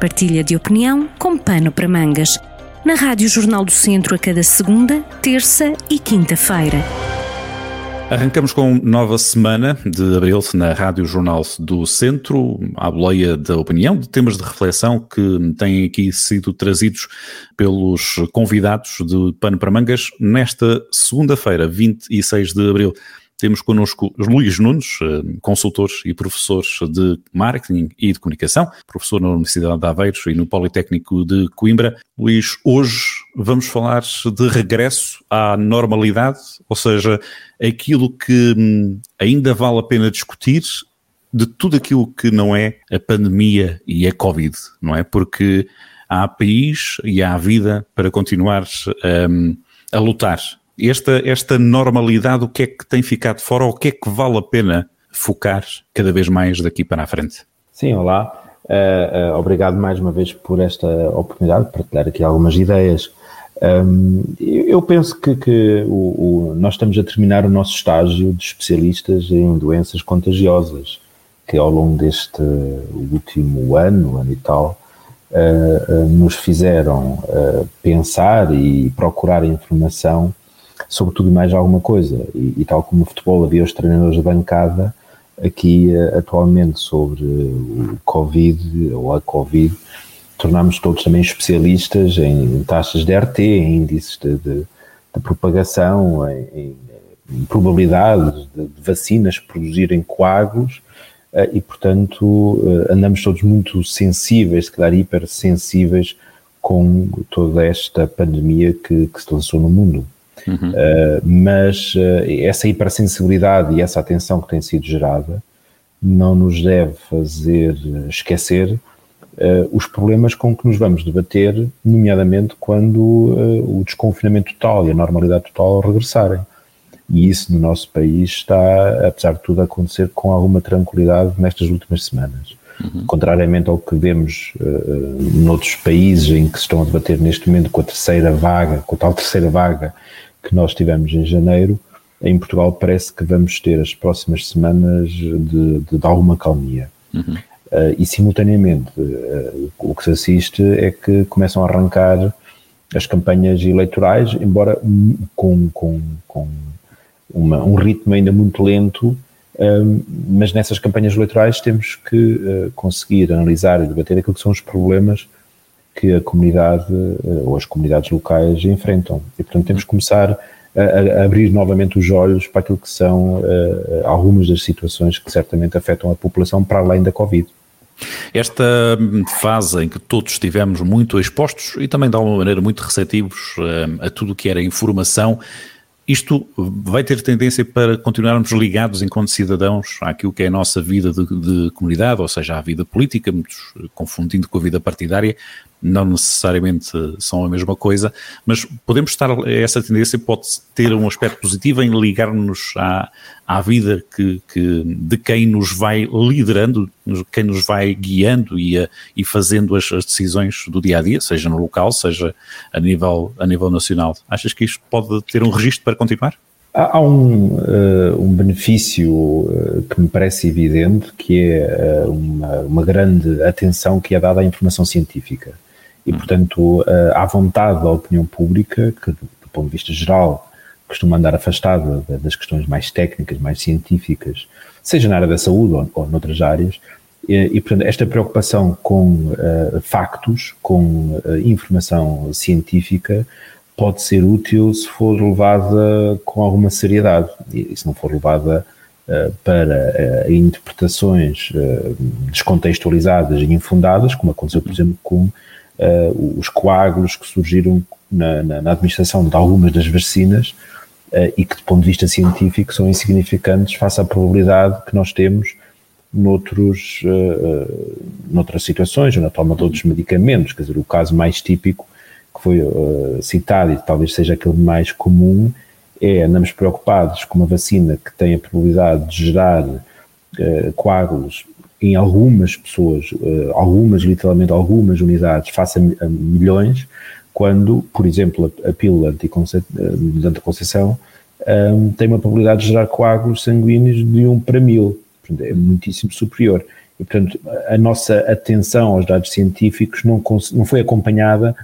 Partilha de opinião com pano para mangas. Na Rádio Jornal do Centro a cada segunda, terça e quinta-feira. Arrancamos com nova semana de abril na Rádio Jornal do Centro, à boleia da opinião, de temas de reflexão que têm aqui sido trazidos pelos convidados de Pano para Mangas nesta segunda-feira, 26 de abril. Temos connosco Luís Nunes, eh, consultor e professor de marketing e de comunicação, professor na Universidade de Aveiro e no Politécnico de Coimbra. Luís, hoje vamos falar de regresso à normalidade, ou seja, aquilo que hum, ainda vale a pena discutir de tudo aquilo que não é a pandemia e a Covid, não é? Porque há país e há vida para continuar um, a lutar esta, esta normalidade, o que é que tem ficado fora, ou o que é que vale a pena focar cada vez mais daqui para a frente? Sim, olá. Uh, uh, obrigado mais uma vez por esta oportunidade de partilhar aqui algumas ideias. Um, eu penso que, que o, o, nós estamos a terminar o nosso estágio de especialistas em doenças contagiosas, que ao longo deste último ano, ano e tal, uh, nos fizeram pensar e procurar informação sobre tudo e mais alguma coisa. E, e, tal como no futebol havia os treinadores de bancada, aqui eh, atualmente sobre o Covid ou a Covid, tornámos todos também especialistas em taxas de RT, em índices de, de, de propagação, em, em, probabilidades de, de, vacinas produzirem coágulos. Eh, e, portanto, eh, andamos todos muito sensíveis, se calhar hipersensíveis, com toda esta pandemia que, que se lançou no mundo. Uhum. Uh, mas uh, essa hipersensibilidade e essa atenção que tem sido gerada não nos deve fazer esquecer uh, os problemas com que nos vamos debater, nomeadamente quando o desconfinamento total e a normalidade total regressarem. E isso no nosso país está, apesar de tudo, a acontecer com alguma tranquilidade nestas últimas semanas. Uhum. Contrariamente ao que vemos noutros países em que se estão a debater neste momento com a terceira vaga, com a tal terceira vaga que nós tivemos em janeiro, em Portugal parece que vamos ter as próximas semanas de, de, de alguma calmia. Uhum. Uh, e simultaneamente uh, o que se assiste é que começam a arrancar as campanhas eleitorais, embora com, com, com uma, um ritmo ainda muito lento, uh, mas nessas campanhas eleitorais temos que conseguir analisar e debater aquilo que são os problemas que a comunidade eh, ou as comunidades locais enfrentam. E, portanto, temos que começar a, a abrir novamente os olhos para aquilo que são uh, algumas das situações que certamente afetam a população para além da Covid. Esta fase em que todos estivemos muito expostos e também de alguma maneira muito receptivos uh, a tudo o que era informação, isto vai ter tendência para continuarmos ligados enquanto cidadãos àquilo que é a nossa vida de, de comunidade, ou seja, à vida política, muitos confundindo com a vida partidária, não necessariamente são a mesma coisa, mas podemos estar, essa tendência pode ter um aspecto positivo em ligar-nos à, à vida que, que, de quem nos vai liderando, quem nos vai guiando e, a, e fazendo as, as, decisões do dia a dia, seja no local, seja a nível, a nível nacional. Achas que isto pode ter um registro para continuar? Há um, uh, um benefício uh, que me parece evidente, que é uh, uma, uma grande atenção que é dada à informação científica. E, portanto, à vontade da opinião pública, que do, ponto de vista geral costuma andar afastada das questões mais técnicas, mais científicas, seja na área da saúde ou, ou noutras áreas, e, e, portanto, esta preocupação com uh, factos, com uh, informação científica, pode ser útil se for levada com alguma seriedade. E, se não for levada uh, para interpretações descontextualizadas e infundadas, como aconteceu, por exemplo, com uh, os coágulos que surgiram na, na, na, administração de algumas das vacinas uh, e que, do ponto de vista científico, são insignificantes face à probabilidade que nós temos noutros, uh, noutras situações, ou na toma de outros medicamentos. Quer dizer, o caso mais típico que foi uh, citado e talvez seja aquele mais comum é andamos preocupados com uma vacina que tem a probabilidade de gerar coágulos em algumas pessoas, eh, algumas, literalmente algumas unidades, face a milhões, quando, por exemplo, a, pílula eh, de anticoncepção um, tem uma probabilidade de gerar coágulos sanguíneos de 1 para 1000, é muitíssimo superior. E, portanto, a nossa atenção aos dados científicos não, não foi acompanhada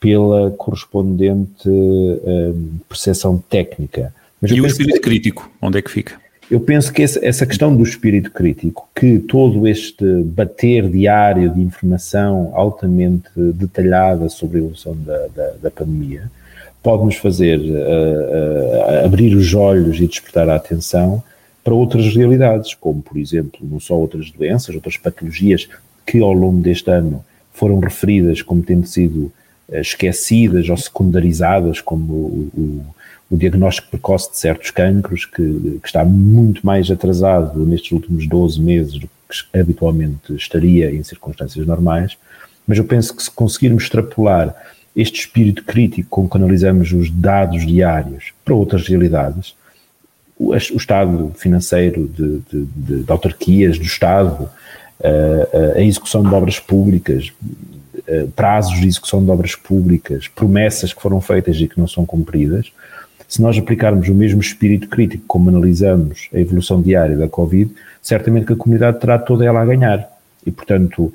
pela correspondente uh, percepção técnica. Mas e o espírito crítico, onde é que fica? Eu penso que essa questão do espírito crítico, que todo este bater diário de informação altamente detalhada sobre a evolução da, da, da pandemia, pode nos fazer uh, uh, abrir os olhos e despertar a atenção para outras realidades, como, por exemplo, não só outras doenças, outras patologias que ao longo deste ano foram referidas como tendo sido uh, esquecidas ou secundarizadas, como o, o, o, diagnóstico precoce de certos cancros, que, que, está muito mais atrasado nestes últimos 12 meses do que habitualmente estaria em circunstâncias normais. Mas eu penso que se conseguirmos extrapolar este espírito crítico com que analisamos os dados diários para outras realidades, o, o estado financeiro de, de, de, de, autarquias, do Estado, a, a execução de obras públicas, prazos de execução de obras públicas, promessas que foram feitas e que não são cumpridas, se nós aplicarmos o mesmo espírito crítico como analisamos a evolução diária da Covid, certamente que a comunidade terá toda ela a ganhar. E, portanto,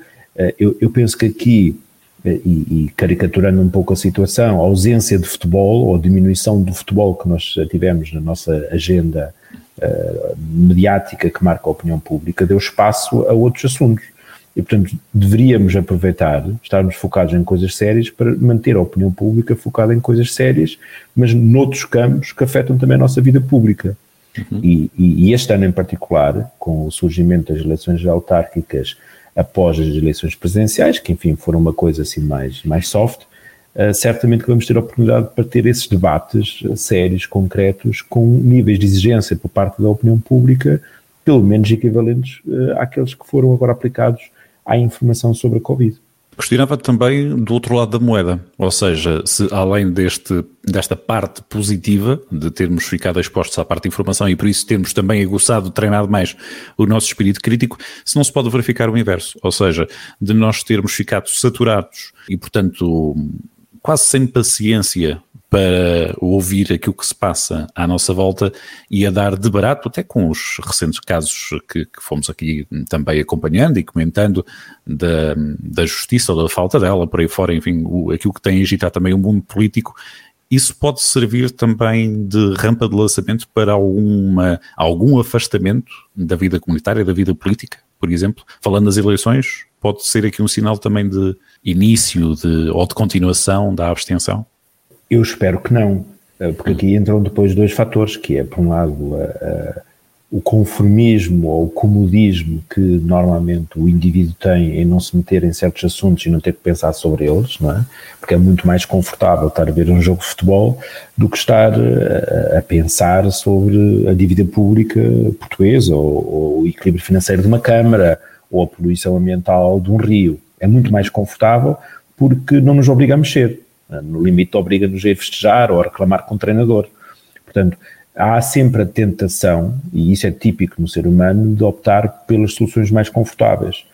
eu, eu penso que aqui e, e, caricaturando um pouco a situação, a ausência de futebol ou a diminuição do futebol que nós tivemos na nossa agenda uh, mediática que marca a opinião pública, deu espaço a outros assuntos. E, portanto, deveríamos aproveitar, estarmos focados em coisas sérias para manter a opinião pública focada em coisas sérias, mas noutros campos que afetam também a nossa vida pública. Uhum. E, e, este ano em particular, com o surgimento das eleições autárquicas após as eleições presidenciais, que enfim foram uma coisa assim mais, mais soft, uh, certamente que vamos ter a oportunidade para ter esses debates uh, sérios, concretos, com níveis de exigência por parte da opinião pública, pelo menos equivalentes uh, àqueles que foram agora aplicados à informação sobre a Covid. Questionava também do outro lado da moeda, ou seja, se além deste, desta parte positiva de termos ficado expostos à parte de informação e por isso termos também aguçado, treinado mais o nosso espírito crítico, se não se pode verificar o inverso, ou seja, de nós termos ficado saturados e, portanto, quase sem paciência para ouvir aquilo que se passa à nossa volta e a dar de barato, até com os recentes casos que, que fomos aqui também acompanhando e comentando da, da justiça ou da falta dela, por aí fora, enfim, o, aquilo que tem agitado também o mundo político. Isso pode servir também de rampa de lançamento para alguma, algum afastamento da vida comunitária, da vida política, por exemplo? Falando das eleições, pode ser aqui um sinal também de início de, ou de continuação da abstenção? Eu espero que não, eh, porque aqui entram depois dois fatores, que é, por um lado, a, a, o conformismo ou o comodismo que normalmente o indivíduo tem em não se meter em certos assuntos e não ter que pensar sobre eles, não é? Porque é muito mais confortável estar a ver um jogo de futebol do que estar a, eh, a pensar sobre a dívida pública portuguesa ou, ou o equilíbrio financeiro de uma Câmara ou a poluição ambiental de um rio. É muito mais confortável porque não nos obriga a mexer. No limite, obriga-nos a festejar ou a reclamar com o treinador. Portanto, há sempre a tentação, e isso é típico no ser humano, de optar pelas soluções mais confortáveis.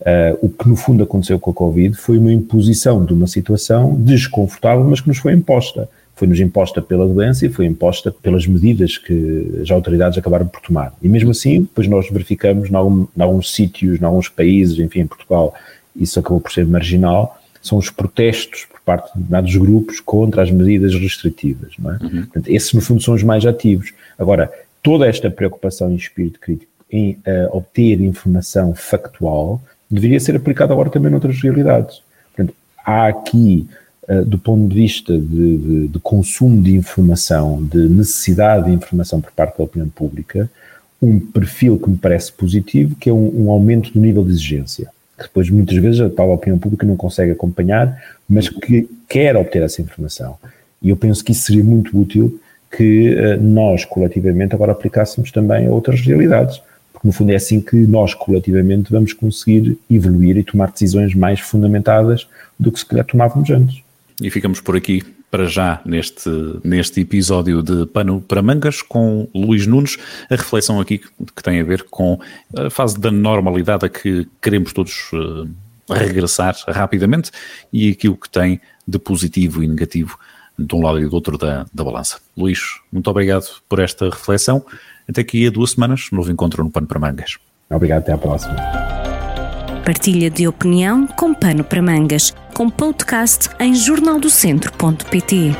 Uh, o que no fundo aconteceu com a Covid foi uma imposição de uma situação desconfortável, mas que nos foi imposta. Foi-nos imposta pela doença e foi imposta pelas medidas que as autoridades acabaram por tomar. E mesmo assim, depois nós verificamos em alguns sítios, em alguns países, enfim, em Portugal, isso acabou por ser marginal, são os protestos por parte de determinados grupos contra as medidas restritivas. Não é? Uhum. Portanto, esses, no fundo, são os mais ativos. Agora, toda esta preocupação em espírito crítico em uh, obter informação factual deveria ser aplicada agora também noutras realidades. Portanto, há aqui, uh, do ponto de vista de, de, de, consumo de informação, de necessidade de informação por parte da opinião pública, um perfil que me parece positivo, que é um, um aumento do nível de exigência que depois muitas vezes a tal opinião pública não consegue acompanhar, mas que quer obter essa informação. E eu penso que isso seria muito útil que uh, nós, coletivamente, agora aplicássemos também a outras realidades, porque no fundo é assim que nós, coletivamente, vamos conseguir evoluir e tomar decisões mais fundamentadas do que se calhar tomávamos antes. E ficamos por aqui para já neste, neste episódio de Pano para Mangas com Luís Nunes, a reflexão aqui que tem a ver com a fase da normalidade a que queremos todos uh, regressar rapidamente e aquilo que tem de positivo e negativo de um lado e do outro da, da balança. Luís, muito obrigado por esta reflexão. Até aqui a duas semanas, novo encontro no Pano para Mangas. Obrigado, até à próxima. partilha de opinião com pano para mangas, com podcast em jornaldocentro.pt.